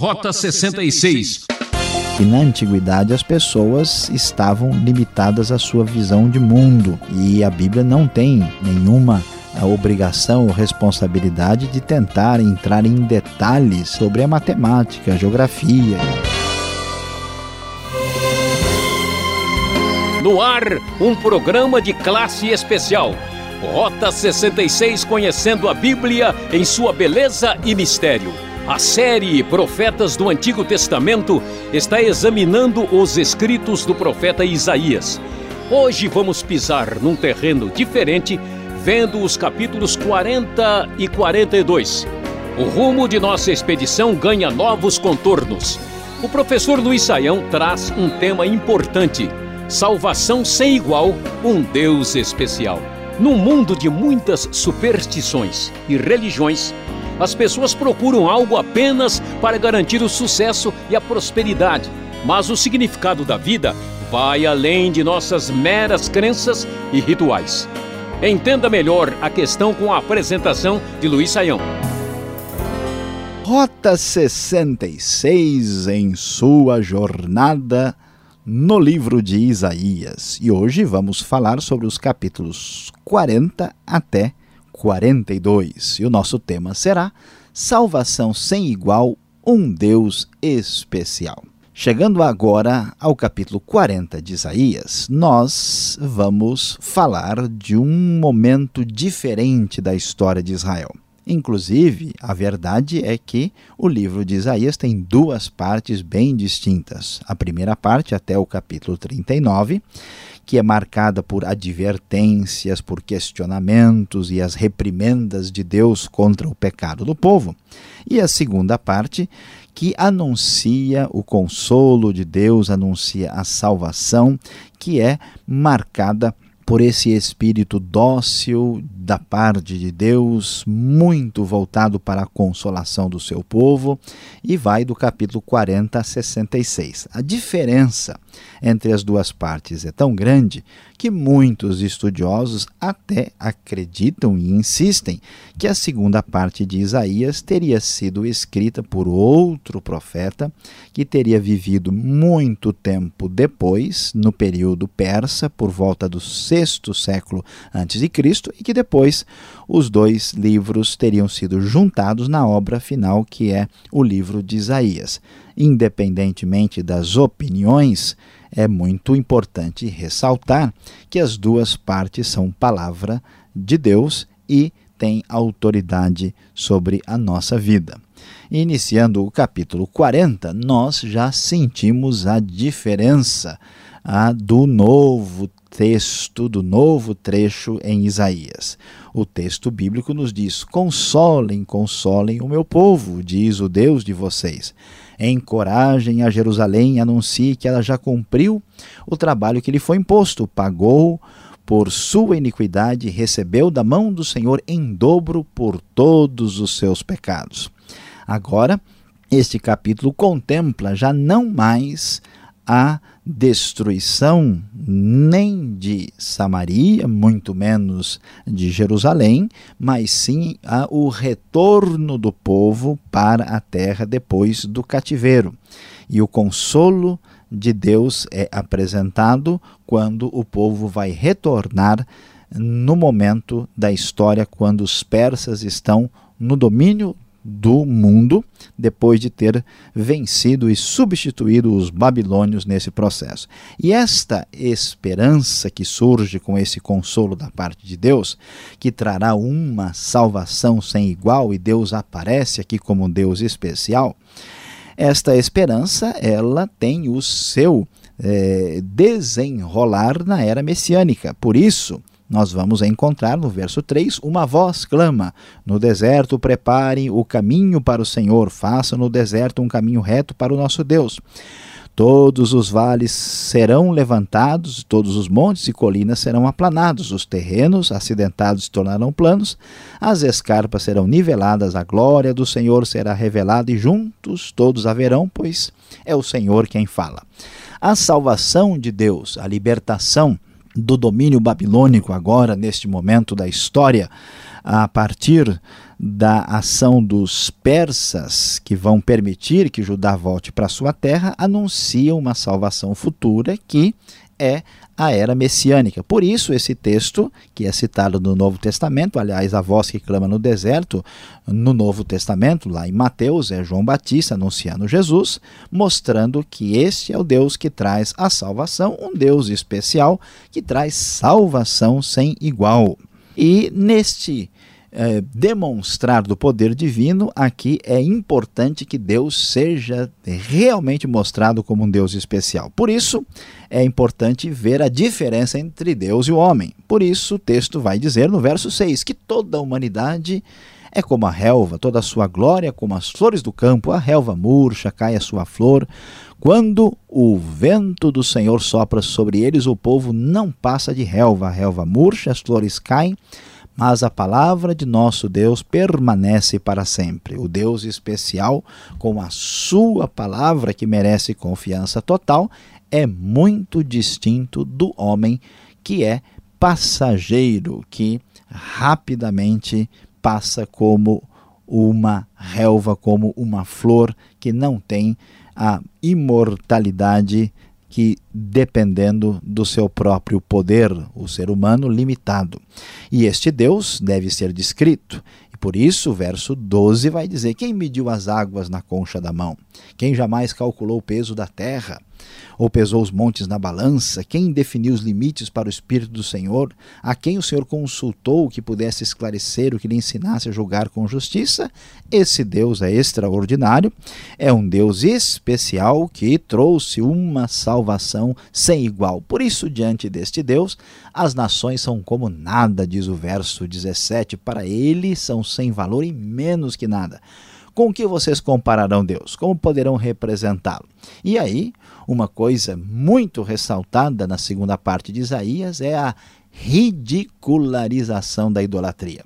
Rota 66. E na antiguidade as pessoas estavam limitadas à sua visão de mundo e a Bíblia não tem nenhuma a obrigação ou responsabilidade de tentar entrar em detalhes sobre a matemática, a geografia. No ar, um programa de classe especial. Rota 66 Conhecendo a Bíblia em sua beleza e mistério. A série Profetas do Antigo Testamento está examinando os escritos do profeta Isaías. Hoje vamos pisar num terreno diferente, vendo os capítulos 40 e 42. O rumo de nossa expedição ganha novos contornos. O professor Luiz Saião traz um tema importante: salvação sem igual, um Deus especial. Num mundo de muitas superstições e religiões, as pessoas procuram algo apenas para garantir o sucesso e a prosperidade, mas o significado da vida vai além de nossas meras crenças e rituais. Entenda melhor a questão com a apresentação de Luiz Saião. Rota 66 em sua jornada no livro de Isaías. E hoje vamos falar sobre os capítulos 40 até 42. E o nosso tema será Salvação sem igual, um Deus especial. Chegando agora ao capítulo 40 de Isaías, nós vamos falar de um momento diferente da história de Israel. Inclusive, a verdade é que o livro de Isaías tem duas partes bem distintas. A primeira parte, até o capítulo 39, que é marcada por advertências, por questionamentos e as reprimendas de Deus contra o pecado do povo. E a segunda parte, que anuncia o consolo de Deus, anuncia a salvação, que é marcada por esse espírito dócil da parte de Deus, muito voltado para a consolação do seu povo, e vai do capítulo 40 a 66. A diferença entre as duas partes é tão grande que muitos estudiosos até acreditam e insistem que a segunda parte de Isaías teria sido escrita por outro profeta que teria vivido muito tempo depois, no período persa, por volta do sexto século antes de Cristo, e que depois os dois livros teriam sido juntados na obra final que é o livro de Isaías. Independentemente das opiniões, é muito importante ressaltar que as duas partes são palavra de Deus e têm autoridade sobre a nossa vida. Iniciando o capítulo 40, nós já sentimos a diferença a, do novo texto, do novo trecho em Isaías. O texto bíblico nos diz: Consolem, consolem o meu povo, diz o Deus de vocês. Encorajem a Jerusalém anuncie que ela já cumpriu o trabalho que lhe foi imposto, pagou por sua iniquidade, recebeu da mão do Senhor em dobro por todos os seus pecados. Agora, este capítulo contempla já não mais a destruição nem de Samaria, muito menos de Jerusalém, mas sim a, o retorno do povo para a terra depois do cativeiro. E o consolo de Deus é apresentado quando o povo vai retornar no momento da história quando os persas estão no domínio do mundo, depois de ter vencido e substituído os babilônios nesse processo. E esta esperança que surge com esse consolo da parte de Deus, que trará uma salvação sem igual e Deus aparece aqui como um Deus especial, esta esperança ela tem o seu é, desenrolar na era messiânica. Por isso, nós vamos encontrar no verso 3 uma voz clama: No deserto preparem o caminho para o Senhor, façam no deserto um caminho reto para o nosso Deus. Todos os vales serão levantados, todos os montes e colinas serão aplanados, os terrenos acidentados se tornarão planos, as escarpas serão niveladas, a glória do Senhor será revelada e juntos todos haverão, pois é o Senhor quem fala. A salvação de Deus, a libertação do domínio babilônico agora, neste momento da história, a partir da ação dos persas, que vão permitir que Judá volte para sua terra, anuncia uma salvação futura que é a era messiânica. Por isso, esse texto, que é citado no Novo Testamento, aliás, a voz que clama no deserto, no Novo Testamento, lá em Mateus, é João Batista anunciando Jesus, mostrando que este é o Deus que traz a salvação, um Deus especial que traz salvação sem igual. E neste é, demonstrar do poder divino, aqui é importante que Deus seja realmente mostrado como um Deus especial. Por isso, é importante ver a diferença entre Deus e o homem. Por isso, o texto vai dizer no verso 6 que toda a humanidade é como a relva, toda a sua glória como as flores do campo, a relva murcha, cai a sua flor. Quando o vento do Senhor sopra sobre eles, o povo não passa de relva, a relva murcha, as flores caem, mas a palavra de nosso Deus permanece para sempre. O Deus especial, com a sua palavra que merece confiança total, é muito distinto do homem que é passageiro, que rapidamente passa como uma relva, como uma flor que não tem a imortalidade que dependendo do seu próprio poder, o ser humano limitado. E este Deus deve ser descrito. E por isso, o verso 12 vai dizer: Quem mediu as águas na concha da mão? Quem jamais calculou o peso da terra? Ou pesou os montes na balança? Quem definiu os limites para o Espírito do Senhor? A quem o Senhor consultou que pudesse esclarecer o que lhe ensinasse a julgar com justiça? Esse Deus é extraordinário, é um Deus especial que trouxe uma salvação sem igual. Por isso, diante deste Deus, as nações são como nada, diz o verso 17. Para ele são sem valor e menos que nada. Com que vocês compararão Deus? Como poderão representá-lo? E aí, uma coisa muito ressaltada na segunda parte de Isaías é a ridicularização da idolatria.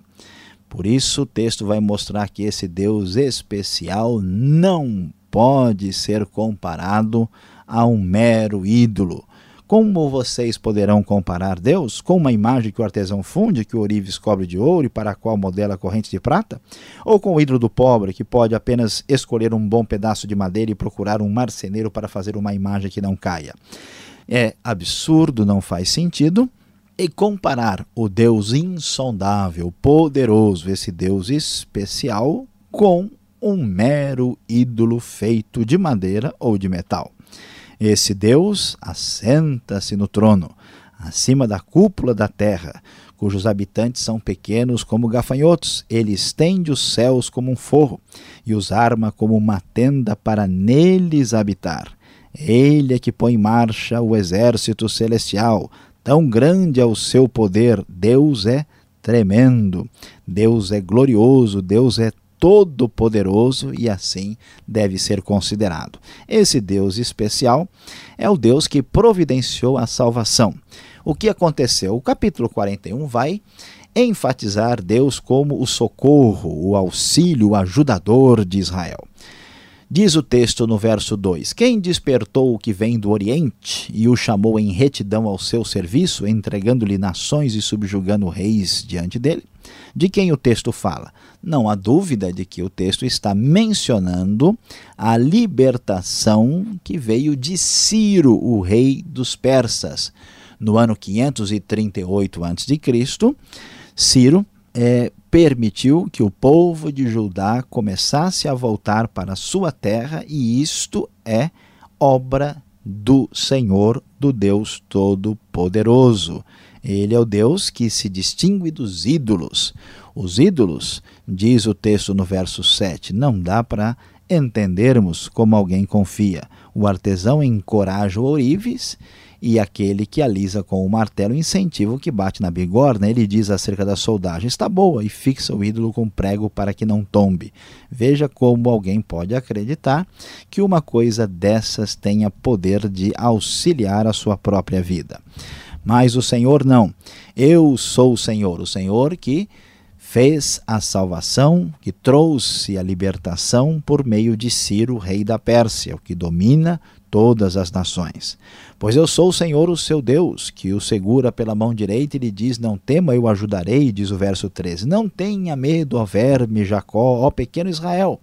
Por isso, o texto vai mostrar que esse Deus especial não pode ser comparado a um mero ídolo. Como vocês poderão comparar Deus com uma imagem que o artesão funde, que o ourives cobre de ouro e para a qual modela corrente de prata? Ou com o ídolo do pobre, que pode apenas escolher um bom pedaço de madeira e procurar um marceneiro para fazer uma imagem que não caia? É absurdo, não faz sentido. E comparar o Deus insondável, poderoso, esse Deus especial, com um mero ídolo feito de madeira ou de metal. Esse Deus assenta-se no trono, acima da cúpula da terra, cujos habitantes são pequenos como gafanhotos. Ele estende os céus como um forro e os arma como uma tenda para neles habitar. Ele é que põe em marcha o exército celestial. Tão grande é o seu poder. Deus é tremendo. Deus é glorioso. Deus é todo-poderoso e assim deve ser considerado. Esse Deus especial é o Deus que providenciou a salvação. O que aconteceu? O capítulo 41 vai enfatizar Deus como o socorro, o auxílio, o ajudador de Israel. Diz o texto no verso 2: Quem despertou o que vem do Oriente e o chamou em retidão ao seu serviço, entregando-lhe nações e subjugando reis diante dele? De quem o texto fala? Não há dúvida de que o texto está mencionando a libertação que veio de Ciro, o rei dos persas. No ano 538 a.C., Ciro é, permitiu que o povo de Judá começasse a voltar para sua terra, e isto é obra do Senhor, do Deus Todo-Poderoso. Ele é o Deus que se distingue dos ídolos. Os ídolos, diz o texto no verso 7, não dá para entendermos como alguém confia. O artesão encoraja o ourives e aquele que alisa com o martelo incentiva o que bate na bigorna. Ele diz acerca da soldagem: está boa, e fixa o ídolo com prego para que não tombe. Veja como alguém pode acreditar que uma coisa dessas tenha poder de auxiliar a sua própria vida. Mas o Senhor não. Eu sou o Senhor, o Senhor que fez a salvação, que trouxe a libertação por meio de Ciro, rei da Pérsia, o que domina todas as nações. Pois eu sou o Senhor, o seu Deus, que o segura pela mão direita e lhe diz: Não tema, eu ajudarei, diz o verso 13. Não tenha medo, ó verme Jacó, ó pequeno Israel,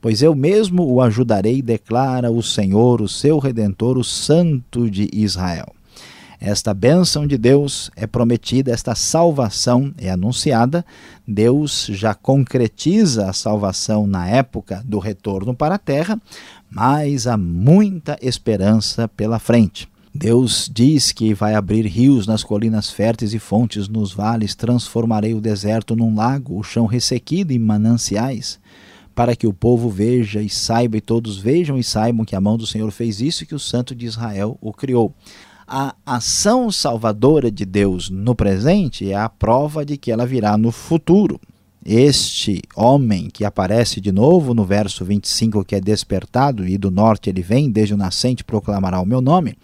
pois eu mesmo o ajudarei, declara o Senhor, o seu redentor, o Santo de Israel. Esta bênção de Deus é prometida, esta salvação é anunciada. Deus já concretiza a salvação na época do retorno para a terra, mas há muita esperança pela frente. Deus diz que vai abrir rios nas colinas férteis e fontes nos vales, transformarei o deserto num lago, o chão ressequido em mananciais, para que o povo veja e saiba, e todos vejam e saibam que a mão do Senhor fez isso e que o Santo de Israel o criou a ação salvadora de Deus no presente é a prova de que ela virá no futuro. Este homem que aparece de novo no verso 25, que é despertado, e do norte ele vem, desde o nascente proclamará o meu nome,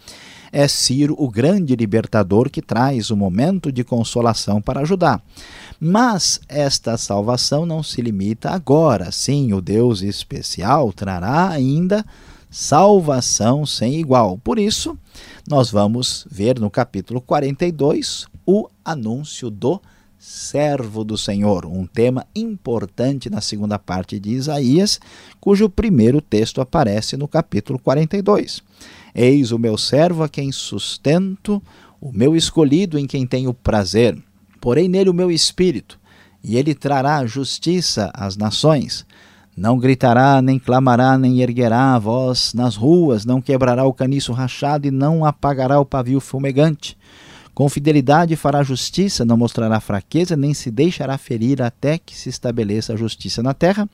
é Ciro, o grande libertador que traz o momento de consolação para Judá. Mas esta salvação não se limita agora. Sim, o Deus especial trará ainda salvação sem igual. Por isso, nós vamos ver no capítulo 42 o anúncio do servo do Senhor, um tema importante na segunda parte de Isaías, cujo primeiro texto aparece no capítulo 42. Eis o meu servo a quem sustento, o meu escolhido em quem tenho prazer. Porém nele o meu espírito, e ele trará justiça às nações. Não gritará, nem clamará, nem erguerá a voz nas ruas, não quebrará o caniço rachado e não apagará o pavio fumegante. Com fidelidade fará justiça, não mostrará fraqueza, nem se deixará ferir até que se estabeleça a justiça na terra.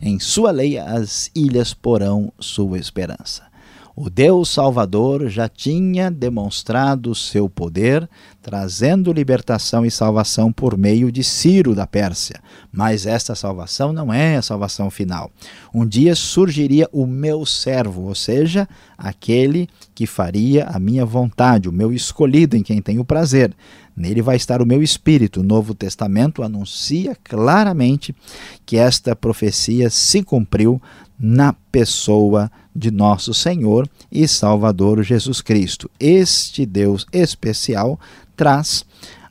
Em sua lei as ilhas porão sua esperança. O Deus Salvador já tinha demonstrado seu poder, trazendo libertação e salvação por meio de Ciro da Pérsia. Mas esta salvação não é a salvação final. Um dia surgiria o meu servo, ou seja, aquele que faria a minha vontade, o meu escolhido em quem tenho prazer. Nele vai estar o meu espírito. O Novo Testamento anuncia claramente que esta profecia se cumpriu na pessoa de nosso Senhor e Salvador Jesus Cristo. Este Deus especial traz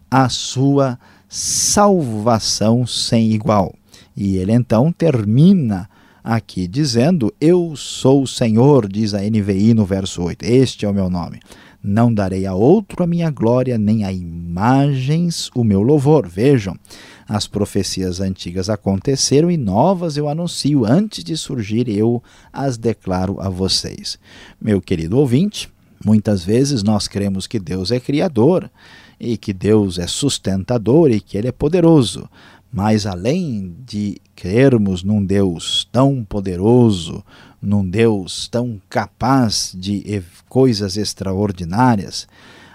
a sua salvação sem igual. E ele então termina aqui dizendo: Eu sou o Senhor, diz a NVI no verso 8. Este é o meu nome. Não darei a outro a minha glória, nem a imagens o meu louvor. Vejam, as profecias antigas aconteceram e novas eu anuncio. Antes de surgir, eu as declaro a vocês. Meu querido ouvinte, muitas vezes nós cremos que Deus é criador e que Deus é sustentador e que Ele é poderoso. Mas além de crermos num Deus tão poderoso, num Deus tão capaz de coisas extraordinárias,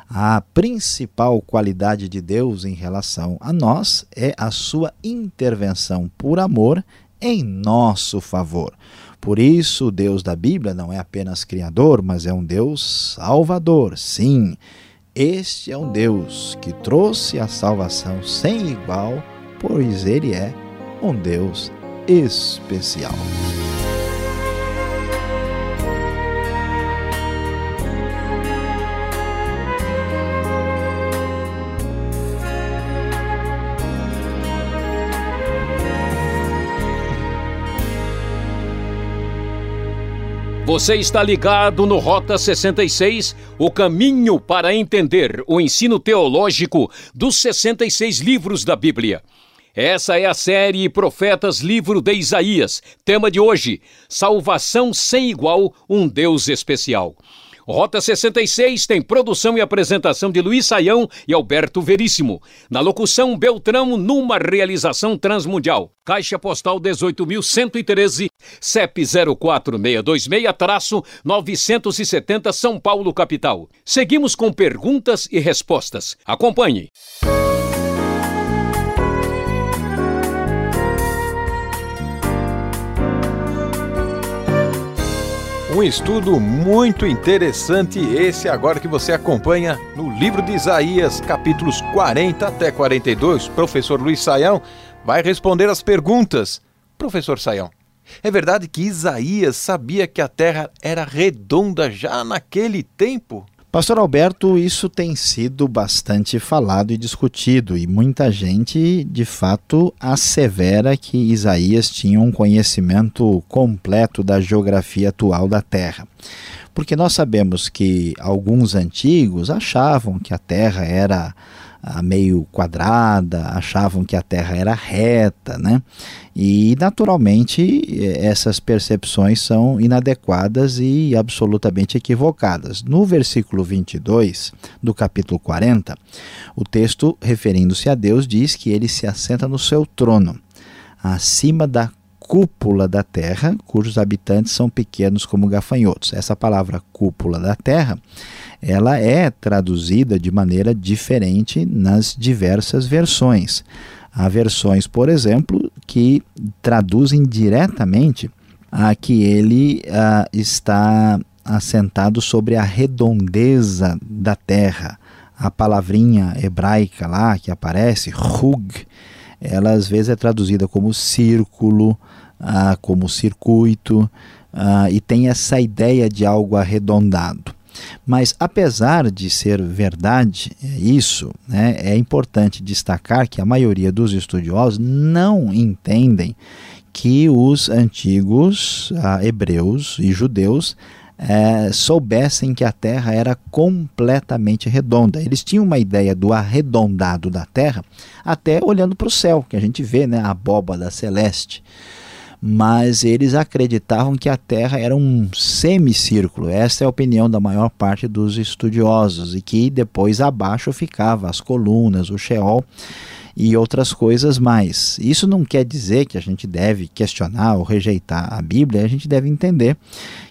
a principal qualidade de Deus em relação a nós é a sua intervenção por amor em nosso favor. Por isso, o Deus da Bíblia não é apenas Criador, mas é um Deus Salvador. Sim, este é um Deus que trouxe a salvação sem igual, pois ele é um Deus especial. Você está ligado no Rota 66, o caminho para entender o ensino teológico dos 66 livros da Bíblia. Essa é a série Profetas Livro de Isaías. Tema de hoje: Salvação sem igual, um Deus especial. Rota 66 tem produção e apresentação de Luiz Saião e Alberto Veríssimo. Na locução, Beltrão, numa realização transmundial. Caixa Postal 18.113, CEP 04626-970 São Paulo, capital. Seguimos com perguntas e respostas. Acompanhe. Um estudo muito interessante esse agora que você acompanha no livro de Isaías, capítulos 40 até 42. Professor Luiz Saião vai responder as perguntas. Professor Saião, é verdade que Isaías sabia que a terra era redonda já naquele tempo? Pastor Alberto, isso tem sido bastante falado e discutido, e muita gente de fato assevera que Isaías tinha um conhecimento completo da geografia atual da Terra. Porque nós sabemos que alguns antigos achavam que a Terra era meio quadrada, achavam que a Terra era reta, né? E naturalmente essas percepções são inadequadas e absolutamente equivocadas. No versículo 22 do capítulo 40, o texto referindo-se a Deus diz que ele se assenta no seu trono, acima da cúpula da terra, cujos habitantes são pequenos como gafanhotos. Essa palavra cúpula da terra ela é traduzida de maneira diferente nas diversas versões. Há versões, por exemplo, que traduzem diretamente a que ele a, está assentado sobre a redondeza da terra. A palavrinha hebraica lá que aparece, rug, ela às vezes é traduzida como círculo, ah, como circuito, ah, e tem essa ideia de algo arredondado. Mas apesar de ser verdade é isso, né, é importante destacar que a maioria dos estudiosos não entendem que os antigos ah, hebreus e judeus é, soubessem que a Terra era completamente redonda. Eles tinham uma ideia do arredondado da Terra, até olhando para o céu, que a gente vê né, a abóbada celeste mas eles acreditavam que a Terra era um semicírculo. Essa é a opinião da maior parte dos estudiosos, e que depois abaixo ficava as colunas, o Sheol e outras coisas mais. Isso não quer dizer que a gente deve questionar ou rejeitar a Bíblia, a gente deve entender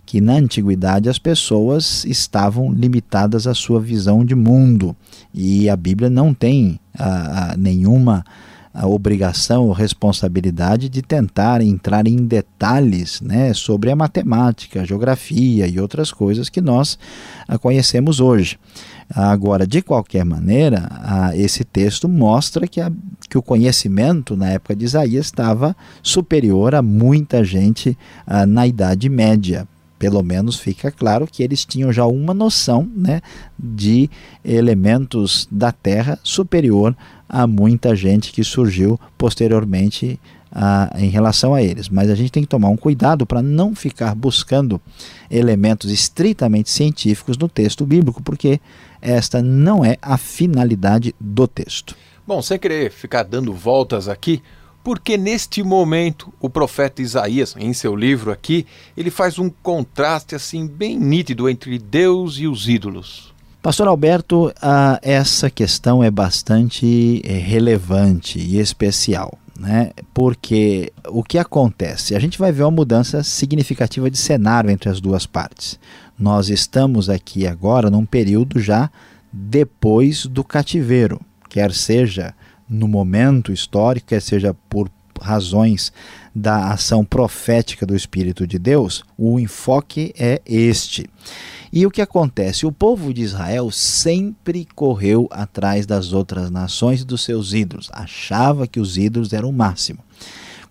que na antiguidade as pessoas estavam limitadas à sua visão de mundo e a Bíblia não tem ah, ah nenhuma a obrigação ou responsabilidade de tentar entrar em detalhes né, sobre a matemática, a geografia e outras coisas que nós conhecemos hoje. Agora, de qualquer maneira, esse texto mostra que, a, que o conhecimento na época de Isaías estava superior a muita gente na Idade Média pelo menos fica claro que eles tinham já uma noção né, de elementos da Terra superior a muita gente que surgiu posteriormente em relação a eles. Mas a gente tem que tomar um cuidado para não ficar buscando elementos estritamente científicos no texto bíblico, porque esta não é a finalidade do texto. Bom, sem querer ficar dando voltas aqui, porque neste momento o profeta Isaías, em seu livro aqui, ele faz um contraste assim bem nítido entre Deus e os ídolos. Pastor Alberto, ah, essa questão é bastante eh, relevante e especial, né? Porque o que acontece? A gente vai ver uma mudança significativa de cenário entre as duas partes. Nós estamos aqui agora num período já depois do cativeiro, quer seja no momento histórico, quer seja por razões da ação profética do Espírito de Deus, o enfoque é este. E o que acontece? O povo de Israel sempre correu atrás das outras nações e dos seus ídolos, achava que os ídolos eram o máximo.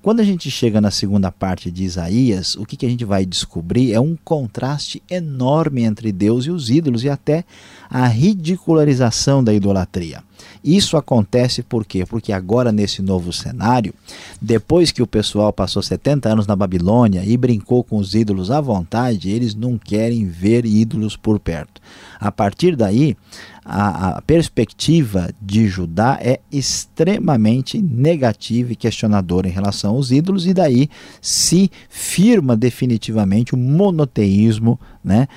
Quando a gente chega na segunda parte de Isaías, o que, a gente vai descobrir é um contraste enorme entre Deus e os ídolos e até a ridicularização da idolatria. Isso acontece por quê? Porque agora, nesse novo cenário, depois que o pessoal passou 70 anos na Babilônia e brincou com os ídolos à vontade, eles não querem ver ídolos por perto. A partir daí, a, a, perspectiva de Judá é extremamente negativa e questionadora em relação aos ídolos, e daí se firma definitivamente o monoteísmo né,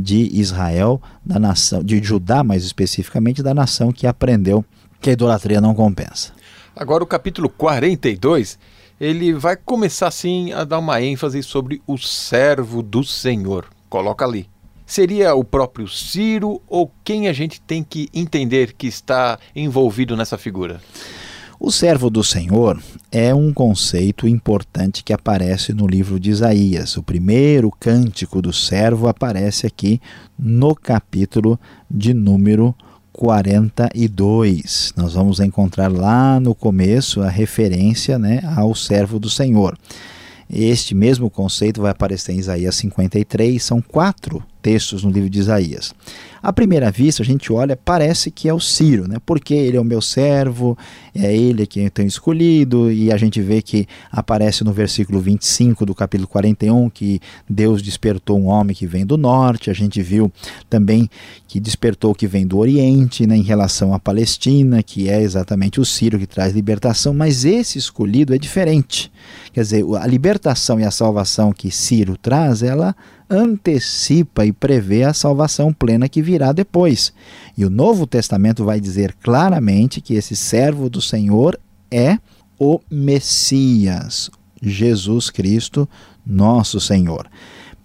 de Israel, da nação, de Judá mais especificamente, da nação que aprendeu que a idolatria não compensa. Agora o capítulo 42, ele vai começar assim a dar uma ênfase sobre o servo do Senhor. Coloca ali. Seria o próprio Ciro ou quem a gente tem que entender que está envolvido nessa figura? O servo do Senhor é um conceito importante que aparece no livro de Isaías. O primeiro cântico do servo aparece aqui no capítulo de número 42. Nós vamos encontrar lá no começo a referência né, ao servo do Senhor. Este mesmo conceito vai aparecer em Isaías 53, são quatro textos no livro de Isaías. À primeira vista, a gente olha, parece que é o Ciro, né? porque ele é o meu servo, é ele quem eu tenho escolhido, e a gente vê que aparece no versículo 25 do capítulo 41 que Deus despertou um homem que vem do norte, a gente viu também que despertou que vem do Oriente, né, em relação à Palestina, que é exatamente o Ciro que traz libertação, mas esse escolhido é diferente. Quer dizer, a libertação e a salvação que Ciro traz, ela antecipa e prevê a salvação plena que virá depois. E o Novo Testamento vai dizer claramente que esse servo do Senhor é o Messias, Jesus Cristo, nosso Senhor.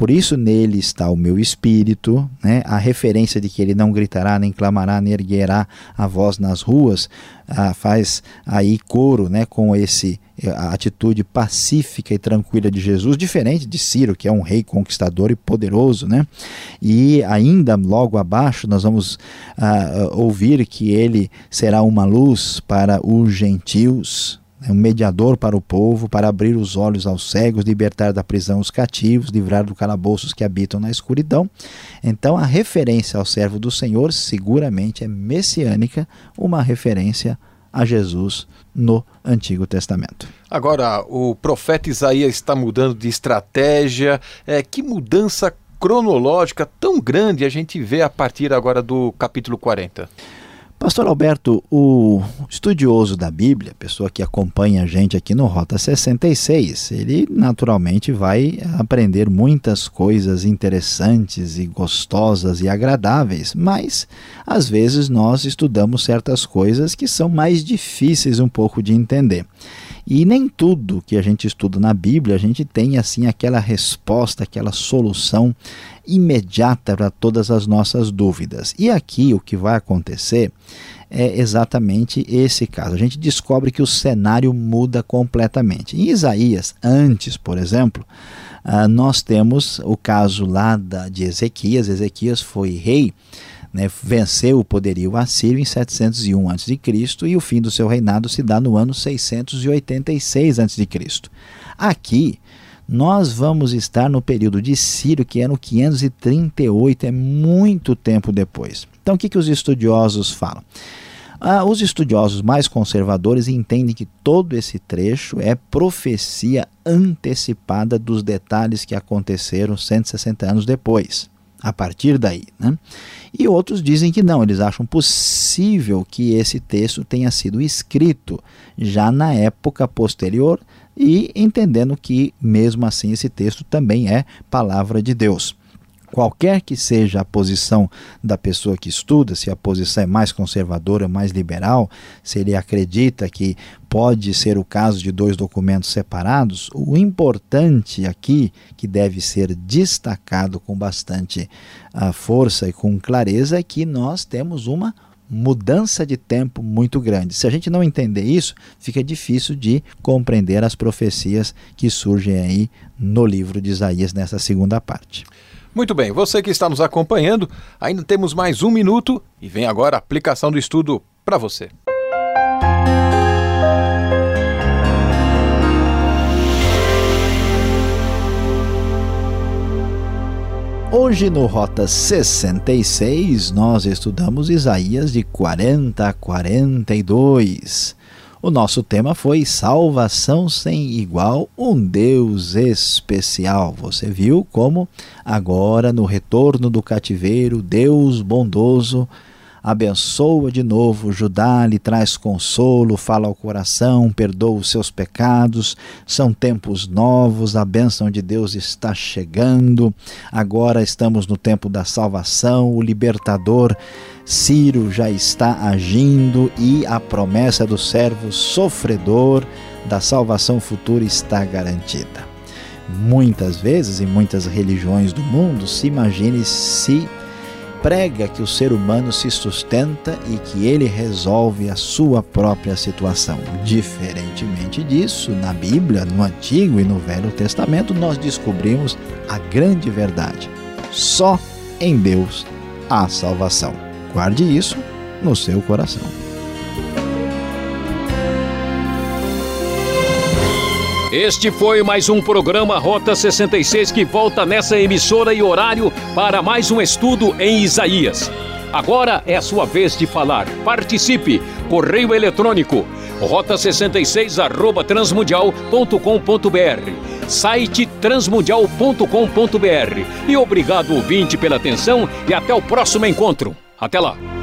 Por isso nele está o meu espírito, né? a referência de que ele não gritará, nem clamará, nem erguerá a voz nas ruas, ah, faz aí coro né? com esse a atitude pacífica e tranquila de Jesus, diferente de Ciro, que é um rei conquistador e poderoso. Né? E ainda logo abaixo nós vamos ah, ouvir que ele será uma luz para os gentios, um mediador para o povo, para abrir os olhos aos cegos, libertar da prisão os cativos, livrar do calabouço os que habitam na escuridão. Então, a referência ao servo do Senhor seguramente é messiânica, uma referência a Jesus no Antigo Testamento. Agora, o profeta Isaías está mudando de estratégia. É, que mudança cronológica tão grande a gente vê a partir agora do capítulo 40? Pastor Alberto, o estudioso da Bíblia, pessoa que acompanha a gente aqui no Rota 66, ele naturalmente vai aprender muitas coisas interessantes e gostosas e agradáveis, mas às vezes nós estudamos certas coisas que são mais difíceis um pouco de entender. E nem tudo que a gente estuda na Bíblia a gente tem assim aquela resposta, aquela solução imediata para todas as nossas dúvidas. E aqui o que vai acontecer é exatamente esse caso. A gente descobre que o cenário muda completamente. Em Isaías, antes, por exemplo, uh, nós temos o caso lá de Ezequias. Ezequias foi rei né, venceu o poderio assírio em 701 a.C. e o fim do seu reinado se dá no ano 686 a.C. Aqui nós vamos estar no período de Círio, que é no 538, é muito tempo depois. Então o que, que os estudiosos falam? Ah, os estudiosos mais conservadores entendem que todo esse trecho é profecia antecipada dos detalhes que aconteceram 160 anos depois a partir daí. Né? E outros dizem que não, eles acham possível que esse texto tenha sido escrito já na época posterior e entendendo que, mesmo assim, esse texto também é palavra de Deus. Qualquer que seja a posição da pessoa que estuda, se a posição é mais conservadora, mais liberal, se ele acredita que pode ser o caso de dois documentos separados, o importante aqui, que deve ser destacado com bastante uh, força e com clareza, é que nós temos uma mudança de tempo muito grande. Se a gente não entender isso, fica difícil de compreender as profecias que surgem aí no livro de Isaías nessa segunda parte. Muito bem, você que está nos acompanhando, ainda temos mais um minuto e vem agora a aplicação do estudo para você. Hoje no Rota 66 nós estudamos Isaías de 40 a 42. O nosso tema foi Salvação sem igual, um Deus especial. Você viu como agora no retorno do cativeiro, Deus bondoso abençoa de novo Judá, lhe traz consolo, fala ao coração, perdoa os seus pecados. São tempos novos, a bênção de Deus está chegando. Agora estamos no tempo da salvação, o libertador Ciro já está agindo e a promessa do servo sofredor da salvação futura está garantida. Muitas vezes, em muitas religiões do mundo, se imagine se prega que o ser humano se sustenta e que ele resolve a sua própria situação. Diferentemente disso, na Bíblia, no Antigo e no Velho Testamento, nós descobrimos a grande verdade. Só em Deus há salvação. Guarde isso no seu coração. Este foi mais um programa Rota 66 que volta nessa emissora e horário para mais um estudo em Isaías. Agora é a sua vez de falar. Participe! Correio eletrônico rota66 arroba transmundial.com.br site transmundial.com.br e obrigado ouvinte pela atenção e até o próximo encontro. Até lá!